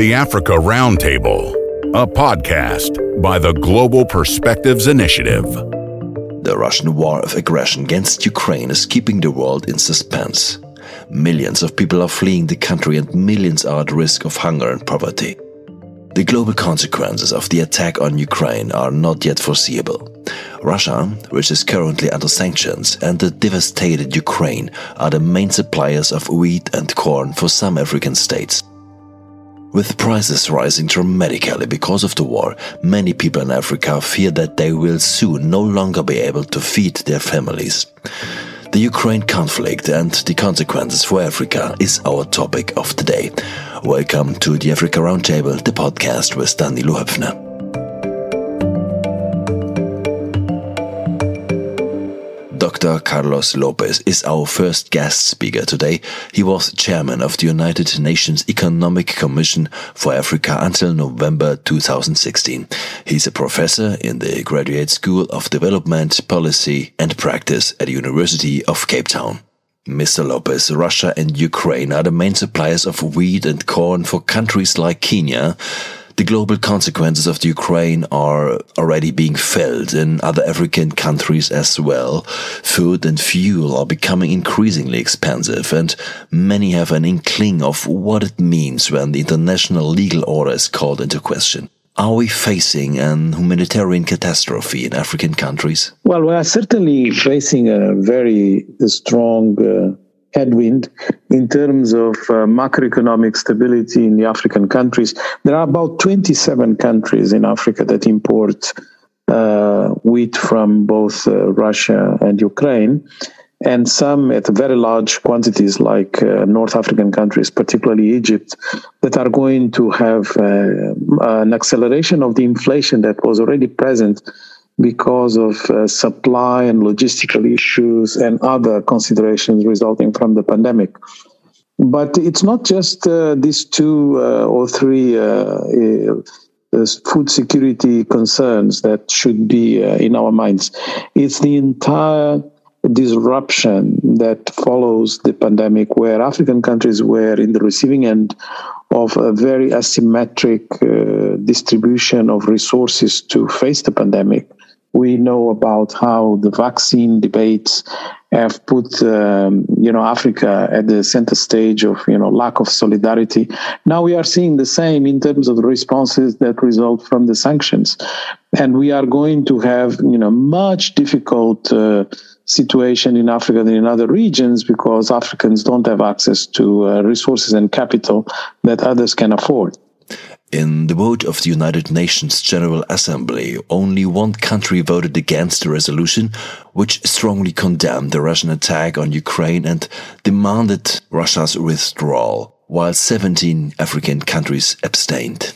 The Africa Roundtable, a podcast by the Global Perspectives Initiative. The Russian war of aggression against Ukraine is keeping the world in suspense. Millions of people are fleeing the country and millions are at risk of hunger and poverty. The global consequences of the attack on Ukraine are not yet foreseeable. Russia, which is currently under sanctions, and the devastated Ukraine are the main suppliers of wheat and corn for some African states. With prices rising dramatically because of the war, many people in Africa fear that they will soon no longer be able to feed their families. The Ukraine conflict and the consequences for Africa is our topic of today. Welcome to the Africa Roundtable, the podcast with Danilo Höpfner. Dr. Carlos Lopes is our first guest speaker today. He was chairman of the United Nations Economic Commission for Africa until November 2016. He's a professor in the Graduate School of Development, Policy and Practice at the University of Cape Town. Mr. Lopes, Russia and Ukraine are the main suppliers of wheat and corn for countries like Kenya. The global consequences of the Ukraine are already being felt in other African countries as well. Food and fuel are becoming increasingly expensive, and many have an inkling of what it means when the international legal order is called into question. Are we facing an humanitarian catastrophe in African countries? Well, we are certainly facing a very strong uh, headwind in terms of uh, macroeconomic stability in the African countries. There are about 27 countries in Africa that import uh, wheat from both uh, Russia and Ukraine, and some at very large quantities, like uh, North African countries, particularly Egypt, that are going to have uh, an acceleration of the inflation that was already present because of uh, supply and logistical issues and other considerations resulting from the pandemic. But it's not just uh, these two uh, or three uh, uh, food security concerns that should be uh, in our minds. It's the entire disruption that follows the pandemic, where African countries were in the receiving end of a very asymmetric uh, distribution of resources to face the pandemic. We know about how the vaccine debates have put, um, you know, Africa at the center stage of, you know, lack of solidarity. Now we are seeing the same in terms of the responses that result from the sanctions, and we are going to have, you know, much difficult. Uh, situation in Africa than in other regions because Africans don't have access to uh, resources and capital that others can afford. In the vote of the United Nations General Assembly, only one country voted against the resolution, which strongly condemned the Russian attack on Ukraine and demanded Russia's withdrawal, while 17 African countries abstained.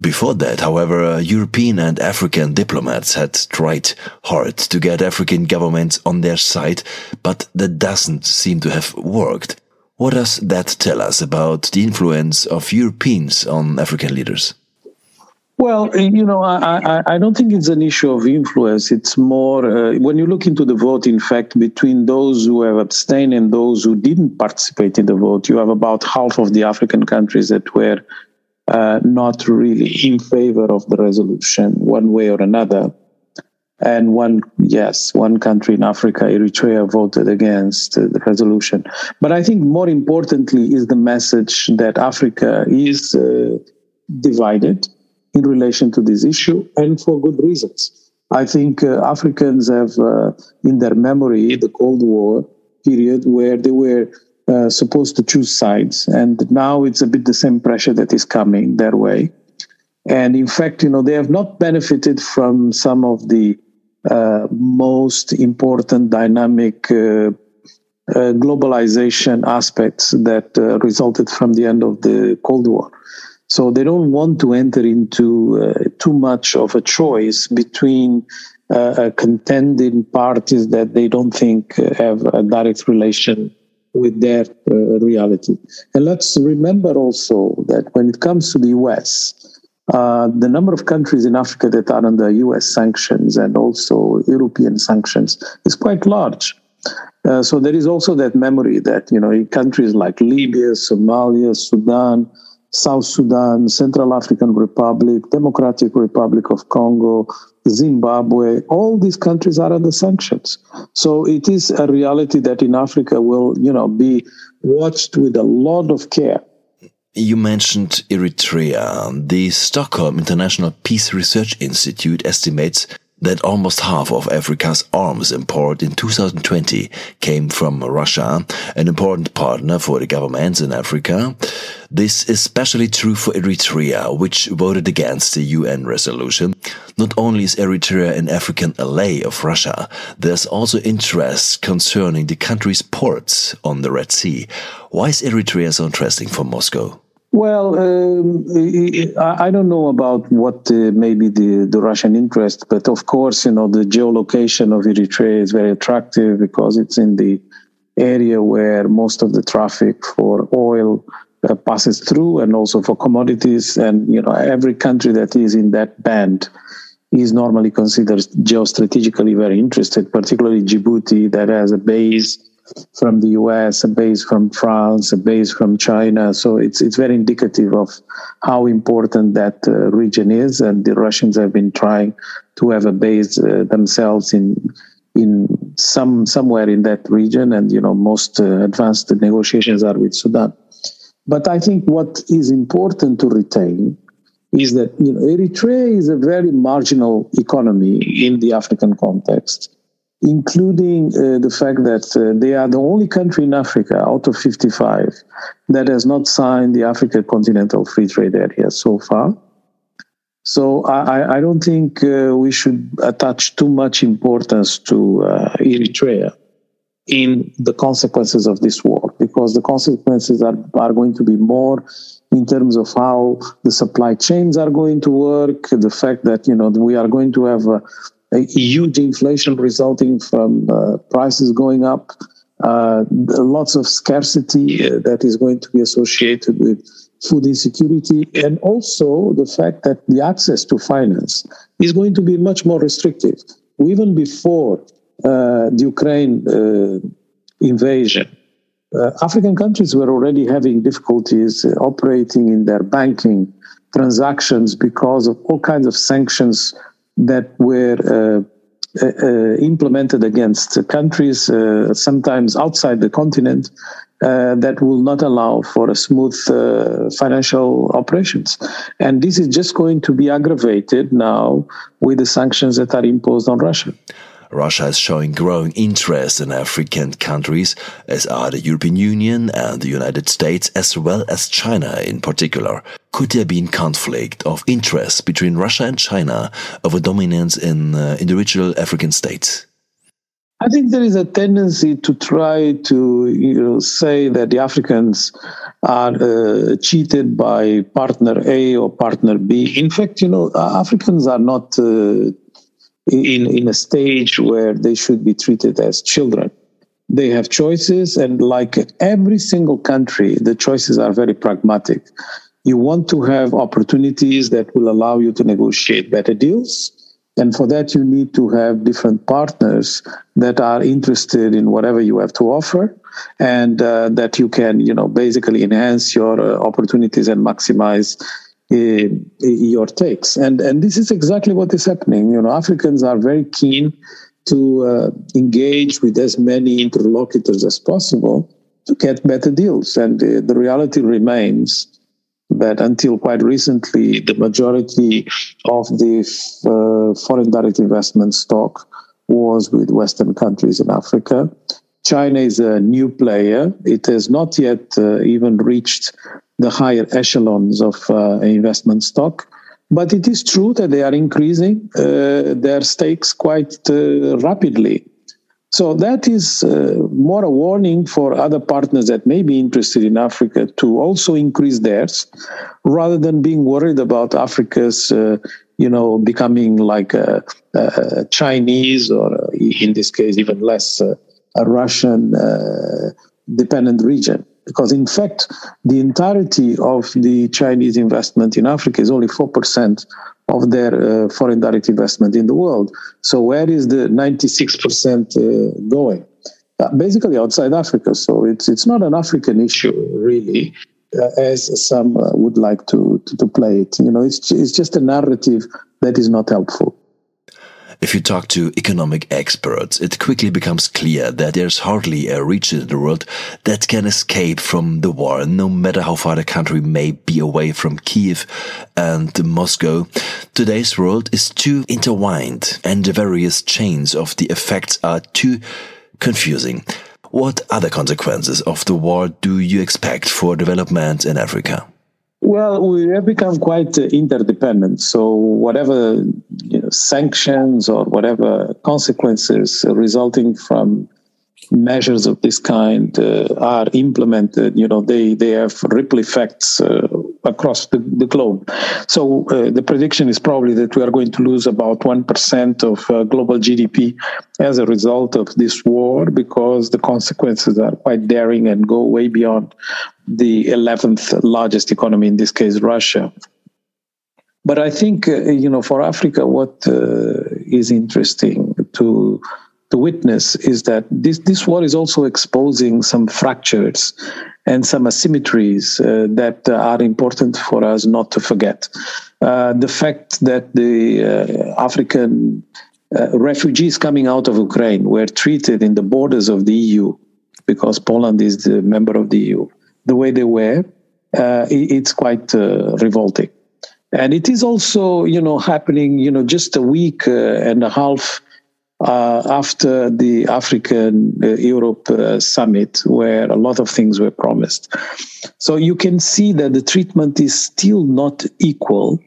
Before that, however, European and African diplomats had tried hard to get African governments on their side, but that doesn't seem to have worked. What does that tell us about the influence of Europeans on African leaders? Well, you know, I, I, I, don't think it's an issue of influence. It's more uh, when you look into the vote, in fact, between those who have abstained and those who didn't participate in the vote, you have about half of the African countries that were uh, not really in favor of the resolution, one way or another. And one, yes, one country in Africa, Eritrea, voted against the resolution. But I think more importantly is the message that Africa is uh, divided in relation to this issue and for good reasons. I think uh, Africans have uh, in their memory the Cold War period where they were uh, supposed to choose sides. And now it's a bit the same pressure that is coming their way. And in fact, you know, they have not benefited from some of the most important dynamic uh, uh, globalization aspects that uh, resulted from the end of the Cold War. So they don't want to enter into uh, too much of a choice between uh, contending parties that they don't think have a direct relation with their reality. And let's remember also that when it comes to the US, uh, the number of countries in Africa that are under US sanctions and also European sanctions is quite large. Uh, so there is also that memory that you know in countries like Libya, Somalia, Sudan, South Sudan, Central African Republic, Democratic Republic of Congo, Zimbabwe, all these countries are under sanctions. So it is a reality that in Africa will, you know, be watched with a lot of care. You mentioned Eritrea. The Stockholm International Peace Research Institute estimates that almost half of Africa's arms import in 2020 came from Russia, an important partner for the governments in Africa. This is especially true for Eritrea, which voted against the UN resolution. Not only is Eritrea an African ally of Russia, there's also interest concerning the country's ports on the Red Sea. Why is Eritrea so interesting for Moscow? Well, um, I don't know about what uh, maybe the, the Russian interest, but of course, you know, the geolocation of Eritrea is very attractive because it's in the area where most of the traffic for oil uh, passes through and also for commodities. And, you know, every country that is in that band is normally considered geostrategically very interested, particularly Djibouti that has a base from the US, a base from France, a base from China. So it's it's very indicative of how important that uh, region is, and the Russians have been trying to have a base uh, themselves in in some somewhere in that region. And you know, most uh, advanced negotiations are with Sudan. But I think what is important to retain is that you know Eritrea is a very marginal economy in the African context including uh, the fact that uh, they are the only country in Africa out of 55 that has not signed the Africa Continental Free Trade Area so far. So I, I don't think uh, we should attach too much importance to uh, Eritrea in the consequences of this war, because the consequences are, are going to be more in terms of how the supply chains are going to work, the fact that you know we are going to have a huge inflation resulting from uh, prices going up, uh, lots of scarcity uh, that is going to be associated with food insecurity, and also the fact that the access to finance is going to be much more restrictive. Even before uh, the Ukraine uh, invasion, uh, African countries were already having difficulties operating in their banking transactions because of all kinds of sanctions that were uh, uh, uh, implemented against countries, sometimes outside the continent, that will not allow for a smooth financial operations. And this is just going to be aggravated now with the sanctions that are imposed on Russia. Russia is showing growing interest in African countries, as are the European Union and the United States, as well as China in particular. Could there be a conflict of interest between Russia and China over dominance in uh, individual African states? I think there is a tendency to try to you know, say that the Africans are uh, cheated by partner A or partner B. In fact, you know, Africans are not uh, in, in a stage where they should be treated as children. They have choices, and like every single country, the choices are very pragmatic. You want to have opportunities that will allow you to negotiate better deals. And for that, you need to have different partners that are interested in whatever you have to offer and uh, that you can, you know, basically enhance your uh, opportunities and maximize your takes. And and this is exactly what is happening. You know, Africans are very keen to uh, engage with as many interlocutors as possible to get better deals. And uh, the reality remains that until quite recently, the majority of the uh, foreign direct investment stock was with Western countries in Africa. China is a new player. It has not yet uh, even reached the higher echelons of uh, investment stock. But it is true that they are increasing uh, their stakes quite uh, rapidly. So that is uh, more a warning for other partners that may be interested in Africa to also increase theirs, rather than being worried about Africa's, uh, you know, becoming like a, a, Chinese or, in this case, even less uh, a Russian dependent region because in fact the entirety of the chinese investment in africa is only 4% of their uh, foreign direct investment in the world so where is the 96% uh, going uh, basically outside africa so it's it's not an african issue really uh, as some uh, would like to, to, to play it. You know, it's it's just a narrative that is not helpful. If you talk to economic experts, it quickly becomes clear that there's hardly a region in the world that can escape from the war, no matter how far the country may be away from Kiev and Moscow. Today's world is too intertwined, and the various chains of the effects are too confusing. What other consequences of the war do you expect for development in Africa? Well, we have become quite uh, interdependent. So, whatever you know, sanctions or whatever consequences resulting from measures of this kind uh, are implemented, you know, they, they have ripple effects uh, across the, the globe. So uh, the prediction is probably that we are going to lose about 1% of uh, global GDP as a result of this war because the consequences are quite daring and go way beyond the 11th largest economy, in this case, Russia. But I think, uh, you know, for Africa, what uh, is interesting to to witness is that this, this war is also exposing some fractures and some asymmetries uh, that are important for us not to forget. Uh, the fact that the uh, African uh, refugees coming out of Ukraine were treated in the borders of the EU, because Poland is the member of the EU, the way they were, uh, it's quite uh, revolting. And it is also, you know, happening, you know, just a week and a half uh, after the African uh, Europe uh, summit, where a lot of things were promised. So you can see that the treatment is still not equal,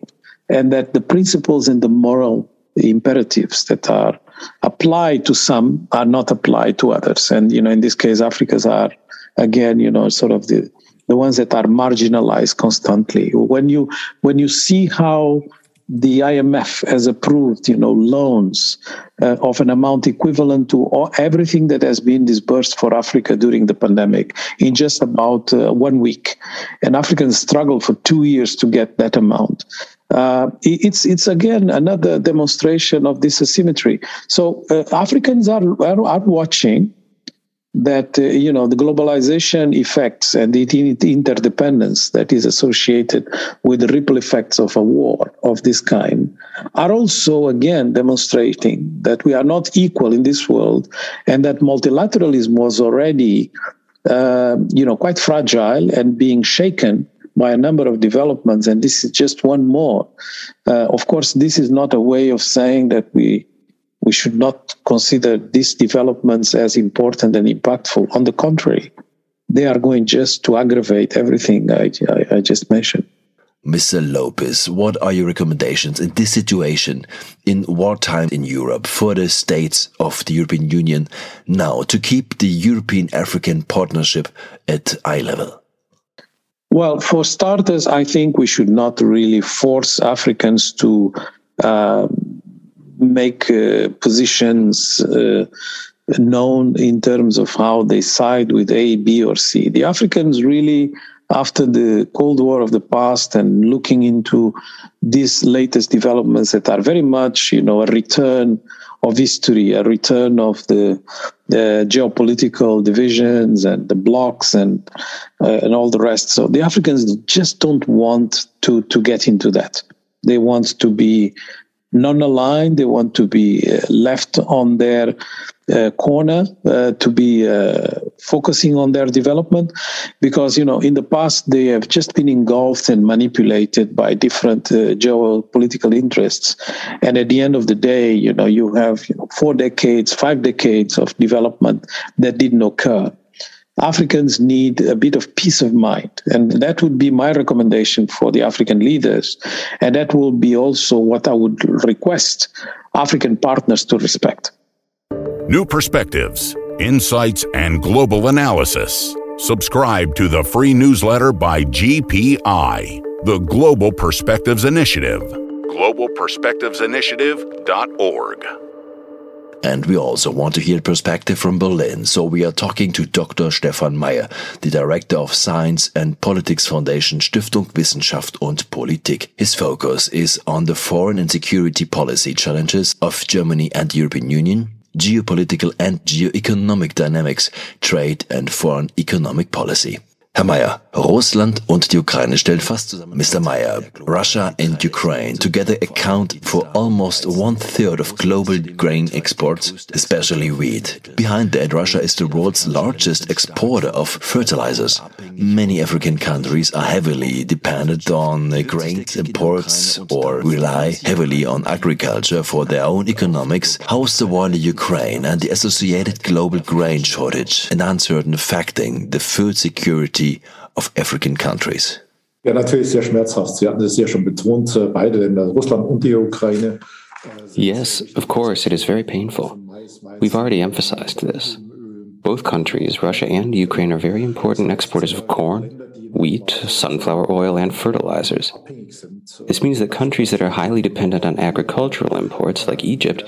and that the principles and the moral imperatives that are applied to some are not applied to others. And you know, in this case, Africans are again, you know, sort of the the ones that are marginalized constantly. When you when you see how the IMF has approved, you know, loans uh, of an amount equivalent to all, everything that has been disbursed for Africa during the pandemic in just about uh, one week, and Africans struggled for two years to get that amount. Uh, it's it's again another demonstration of this asymmetry. So uh, Africans are, are, are watching that uh, you know the globalization effects and the interdependence that is associated with the ripple effects of a war of this kind are also again demonstrating that we are not equal in this world and that multilateralism was already uh, you know quite fragile and being shaken by a number of developments. And this is just one more. Uh, of course this is not a way of saying that we we should not consider these developments as important and impactful. On the contrary, they are going just to aggravate everything I, I, I just mentioned. Mr. Lopes, what are your recommendations in this situation in wartime in Europe for the states of the European Union now to keep the European African partnership at eye level? Well, for starters, I think we should not really force Africans to uh, make uh, positions uh, known in terms of how they side with A, B, or C. The Africans really, after the Cold War of the past and looking into these latest developments that are very much, you know, a return of history, a return of the, the geopolitical divisions and the blocks and uh, and all the rest. So the Africans just don't want to to get into that. They want to be non-aligned. They want to be uh, left on their uh, corner uh, to be uh, focusing on their development. Because you know in the past they have just been engulfed and manipulated by different uh, geopolitical interests. And at the end of the day you know you have you know, four decades five decades of development that didn't occur Africans need a bit of peace of mind. And that would be my recommendation for the African leaders. And that will be also what I would request African partners to respect. New perspectives, insights, and global analysis. Subscribe to the free newsletter by GPI, the Global Perspectives Initiative. GlobalPerspectivesInitiative.org. And we also want to hear perspective from Berlin, so we are talking to Dr. Stefan Mair, the Director of Science and Politics Foundation Stiftung Wissenschaft und Politik. His focus is on the foreign and security policy challenges of Germany and the European Union, geopolitical and geoeconomic dynamics, trade and foreign economic policy. Herr Mayer, Russland und die Ukraine stellen fast zusammen. Mr. Mayer, Russia and Ukraine together account for almost one third of global grain exports, especially wheat. Behind that, Russia is the world's largest exporter of fertilizers. Many African countries are heavily dependent on grain imports or rely heavily on agriculture for their own economics. How is the war in Ukraine and the associated global grain shortage and uncertain affecting the food security of African countries? Ja, natürlich sehr schmerzhaft. Sie hatten es ja schon betont, äh, beide Länder, Russland und die Ukraine. Äh, yes, of course, it is very painful. We've already emphasized this. Both countries, Russia and Ukraine, are very important exporters of corn, wheat, sunflower oil, and fertilizers. This means that countries that are highly dependent on agricultural imports, like Egypt,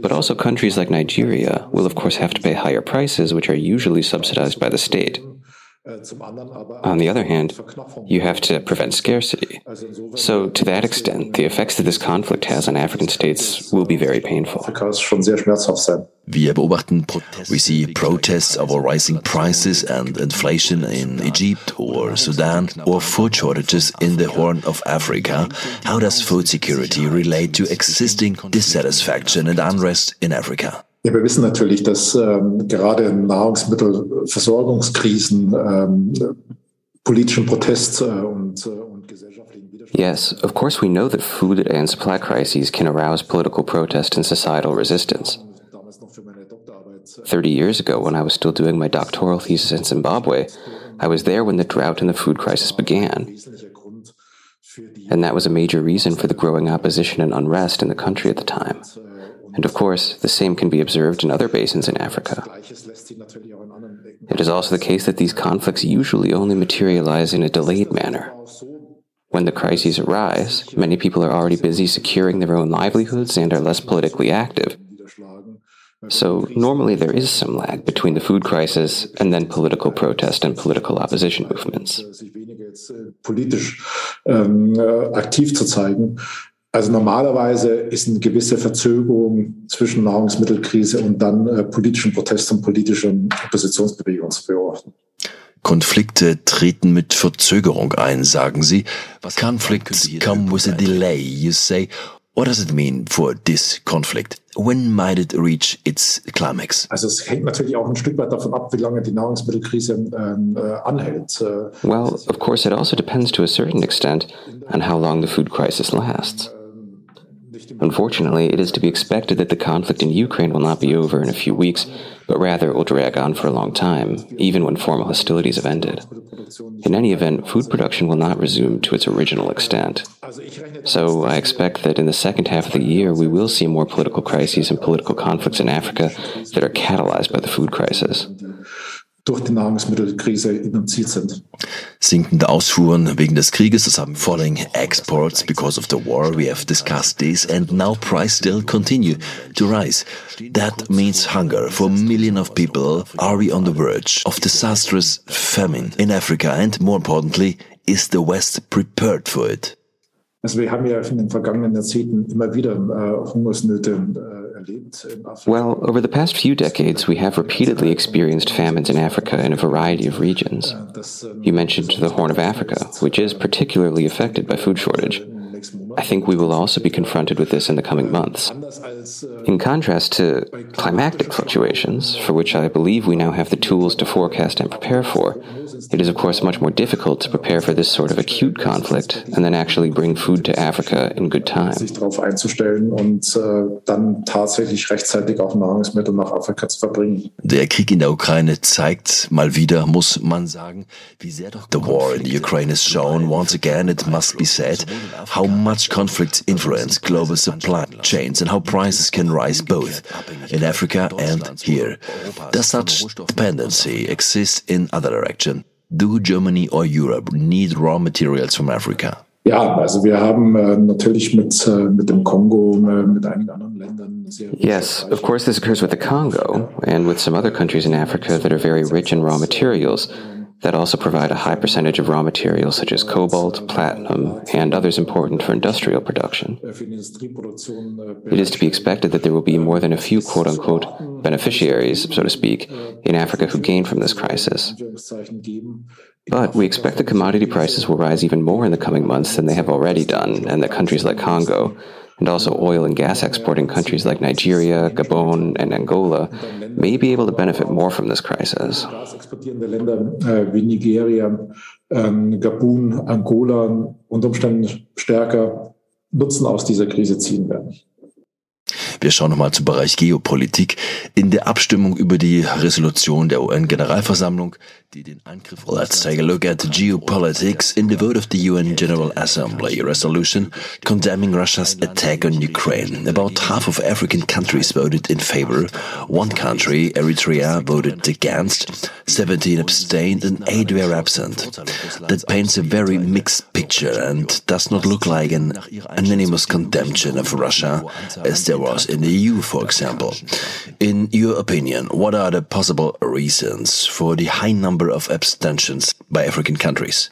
but also countries like Nigeria, will of course have to pay higher prices, which are usually subsidized by the state. On the other hand, you have to prevent scarcity. So, to that extent, the effects that this conflict has on African states will be very painful. Wir beobachten, we see protests over rising prices and inflation in Egypt or Sudan or food shortages in the Horn of Africa. How does food security relate to existing dissatisfaction and unrest in Africa? Ja, wir wissen natürlich, dass ähm, gerade Nahrungsmittelversorgungskrisen ähm, politischen Protest äh, und, äh, und gesellschaftlichen Widerstand. Yes, of course we know that food and supply crises can arouse political protest and societal resistance. 30 years ago, when I was still doing my doctoral thesis in Zimbabwe, I was there when the drought and the food crisis began. And that was a major reason for the growing opposition and unrest in the country at the time. And of course, the same can be observed in other basins in Africa. It is also the case that these conflicts usually only materialize in a delayed manner. When the crises arise, many people are already busy securing their own livelihoods and are less politically active. So, normally there is some lag between the food crisis and then political protest and political opposition movements. Also normalerweise ist eine gewisse Verzögerung zwischen Nahrungsmittelkrise und dann äh, politischen Protest und politischen Oppositionsbewegung zu beobachten. Konflikte treten mit Verzögerung ein, sagen Sie. Conflicts come with a delay, you say. What does it mean for this conflict? When might it reach its climax? Also es hängt natürlich auch ein Stück weit davon ab, wie lange die Nahrungsmittelkrise ähm, äh, anhält. Äh, well, of course, it also depends to a certain extent on how long the food crisis lasts. Unfortunately, it is to be expected that the conflict in Ukraine will not be over in a few weeks, but rather it will drag on for a long time, even when formal hostilities have ended. In any event, food production will not resume to its original extent. So I expect that in the second half of the year, we will see more political crises and political conflicts in Africa that are catalyzed by the food crisis. Durch die Nahrungsmittelkrise induziert sind. Sinkende Ausfuhren wegen des Krieges, haben falling exports because of the war. We have discussed this and now prices still continue to rise. That means hunger for millions of people. Are we on the verge of disastrous famine in Africa? And more importantly, is the West prepared for it? Also wir haben ja in den vergangenen Jahrzehnten immer wieder äh, Hungersnöte Well, over the past few decades, we have repeatedly experienced famines in Africa in a variety of regions. You mentioned the Horn of Africa, which is particularly affected by food shortage. I think we will also be confronted with this in the coming months. In contrast to climactic fluctuations, for which I believe we now have the tools to forecast and prepare for, it is of course much more difficult to prepare for this sort of acute conflict and then actually bring food to Africa in good time. Sich darauf einzustellen und äh, dann tatsächlich rechtzeitig auch Nahrungsmittel nach Afrika zu verbringen. Der Krieg in der Ukraine zeigt mal wieder, muss man sagen, wie sehr doch the war in the Ukraine has shown once again it must be said how much conflicts influence global supply chains and how prices can rise both in Africa and here. Does such dependency exist in other direction? Do Germany or Europe need raw materials from Africa? Ja, also wir haben äh, natürlich mit, äh, mit dem Kongo, äh, mit einigen anderen Ländern sehr Yes, of course this occurs with the Congo and with some other countries in Africa that are very rich in raw materials. That also provide a high percentage of raw materials such as cobalt, platinum, and others important for industrial production. It is to be expected that there will be more than a few quote unquote beneficiaries, so to speak, in Africa who gain from this crisis. But we expect that commodity prices will rise even more in the coming months than they have already done, and that countries like Congo, and also oil and gas exporting countries like Nigeria, Gabon, and Angola may be able to benefit more from this crisis. Länder äh, Nigeria, ähm, Gabun, Angola unter Umständen stärker Nutzen aus dieser Krise ziehen werden. Wir schauen nochmal zum Bereich Geopolitik. In der Abstimmung über die Resolution der UN-Generalversammlung, die den Angriff. Let's take a look at geopolitics in the vote of the UN General Assembly resolution condemning Russia's attack on Ukraine. About half of African countries voted in favor. One country, Eritrea, voted against. 17 abstained and 8 were absent. That paints a very mixed picture and does not look like an unanimous condemnation of Russia as there was in the EU, for example. In your opinion, what are the possible reasons for the high number of abstentions by African countries?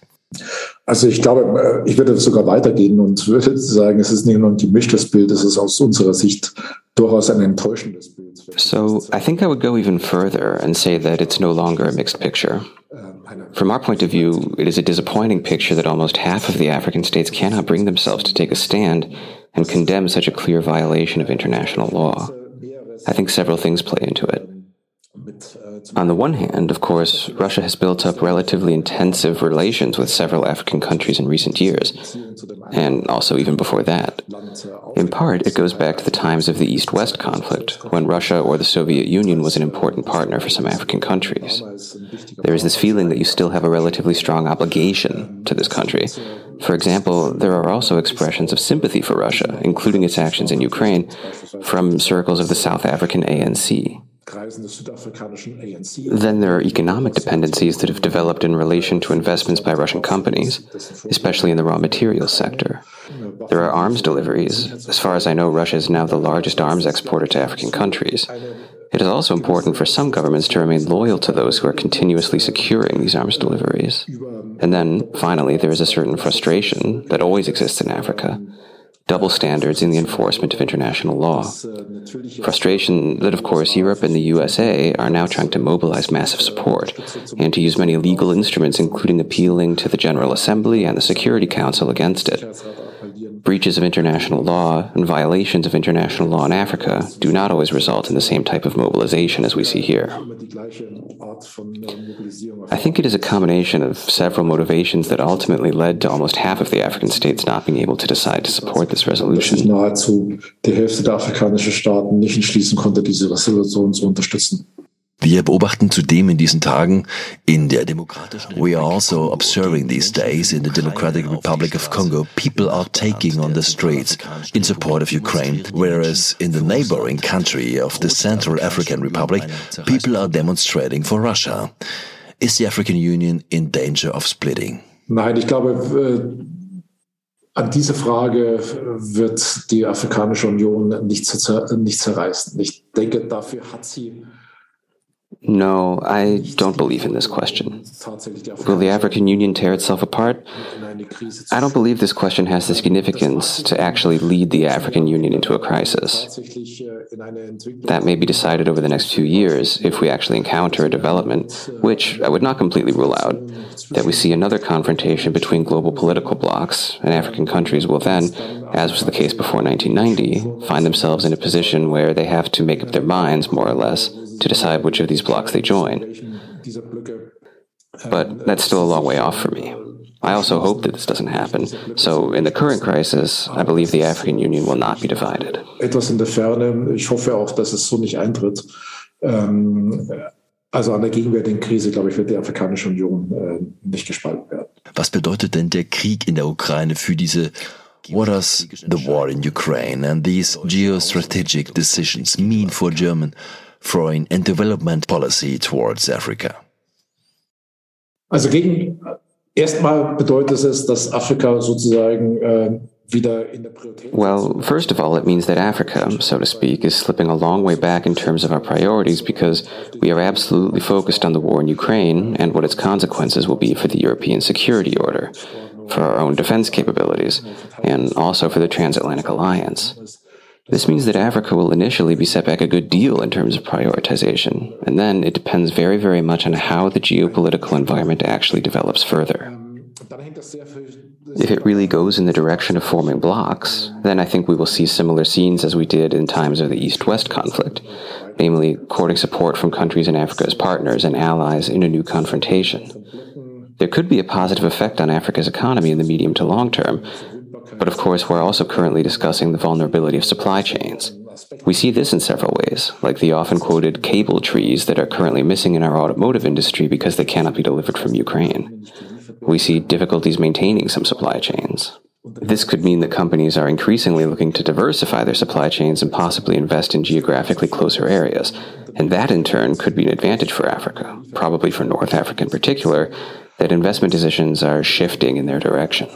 Also ich glaube, ich würde sogar weitergehen und würde sagen, es ist nicht nur ein gemischtes Bild, es ist aus unserer Sicht durchaus ein enttäuschendes Bild. So I think I would go even further and say that it's no longer a mixed picture. Äh, From our point of view, it is a disappointing picture that almost half of the African states cannot bring themselves to take a stand and condemn such a clear violation of international law. Äh, I think several things play into it. Äh, On the one hand, of course, Russia has built up relatively intensive relations with several African countries in recent years, and also even before that. In part, it goes back to the times of the East West conflict, when Russia or the Soviet Union was an important partner for some African countries. There is this feeling that you still have a relatively strong obligation to this country. For example, there are also expressions of sympathy for Russia, including its actions in Ukraine, from circles of the South African ANC. Then there are economic dependencies that have developed in relation to investments by Russian companies, especially in the raw materials sector. There are arms deliveries. As far as I know, Russia is now the largest arms exporter to African countries. It is also important for some governments to remain loyal to those who are continuously securing these arms deliveries. And then, finally, there is a certain frustration that always exists in Africa double standards in the enforcement of international law. Frustration that, of course, Europe and the USA are now trying to mobilize massive support and to use many legal instruments, including appealing to the General Assembly and the Security Council against it. Breaches of international law and violations of international law in Africa do not always result in the same type of mobilization as we see here. I think it is a combination of several motivations that ultimately led to almost half of the African states not being able to decide to support this resolution. Nahezu die Hälfte der afrikanischen Staaten nicht entschließen konnte, diese Resolution zu unterstützen. Wir beobachten zudem in diesen Tagen in der demokratischen We are also observing these days in the Democratic Republic of Congo people are taking on the streets in support of Ukraine whereas in the neighboring country of the Central African Republic people are demonstrating for Russia. Is the African Union in danger of splitting? Nein, ich glaube an diese Frage wird die Afrikanische Union nicht, nicht zerreißen. Ich denke, dafür hat sie No, I don't believe in this question. Will the African Union tear itself apart? I don't believe this question has the significance to actually lead the African Union into a crisis. That may be decided over the next few years if we actually encounter a development, which I would not completely rule out, that we see another confrontation between global political blocs, and African countries will then, as was the case before 1990, find themselves in a position where they have to make up their minds, more or less, to decide which of these blocs they join. But that's still a long way off for me. I also hope that this doesn't happen. So, in the current crisis, I believe the African Union will not be divided. Etwas in der Ferne. Ich hoffe auch, dass es so nicht eintritt. Also an der gegenwärtigen Krise, glaube ich, wird die Afrikanische Union nicht gespalten werden. Was bedeutet denn der Krieg in der Ukraine für diese What does the war in Ukraine and these geostrategic decisions mean for German foreign and development policy towards Africa? Also gegen erstmal bedeutet es, dass Afrika sozusagen äh, Well, first of all, it means that Africa, so to speak, is slipping a long way back in terms of our priorities because we are absolutely focused on the war in Ukraine and what its consequences will be for the European security order, for our own defense capabilities, and also for the transatlantic alliance. This means that Africa will initially be set back a good deal in terms of prioritization, and then it depends very, very much on how the geopolitical environment actually develops further. If it really goes in the direction of forming blocks, then I think we will see similar scenes as we did in times of the East West conflict, namely courting support from countries in Africa as partners and allies in a new confrontation. There could be a positive effect on Africa's economy in the medium to long term, but of course, we're also currently discussing the vulnerability of supply chains. We see this in several ways, like the often quoted cable trees that are currently missing in our automotive industry because they cannot be delivered from Ukraine we see difficulties maintaining some supply chains. This could mean that companies are increasingly looking to diversify their supply chains and possibly invest in geographically closer areas. And that in turn could be an advantage for Africa, probably for North Africa in particular, that investment decisions are shifting in their direction.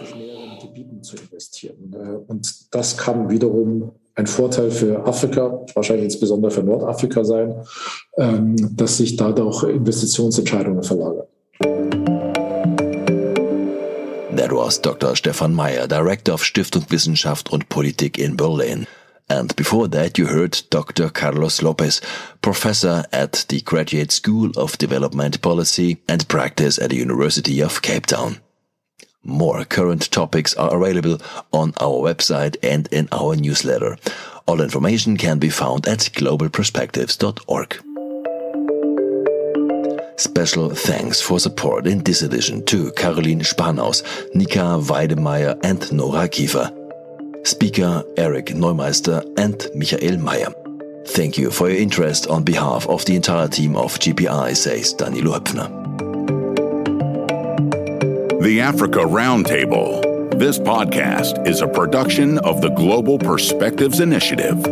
Und das kann wiederum ein Vorteil für Afrika, wahrscheinlich insbesondere für Nordafrika sein, ähm, dass sich dadurch Investitionsentscheidungen verlagern. That was Dr. Stefan Meyer, Director of Stiftung Wissenschaft und Politik in Berlin. And before that, you heard Dr. Carlos Lopez, professor at the Graduate School of Development Policy and Practice at the University of Cape Town. More current topics are available on our website and in our newsletter. All information can be found at globalperspectives.org. Special thanks for support in this edition to Caroline Spanhaus, Nika Weidemeyer and Nora Kiefer. Speaker Eric Neumeister and Michael Meyer. Thank you for your interest on behalf of the entire team of GPI, says Danilo Höpfner. The Africa Roundtable. This podcast is a production of the Global Perspectives Initiative.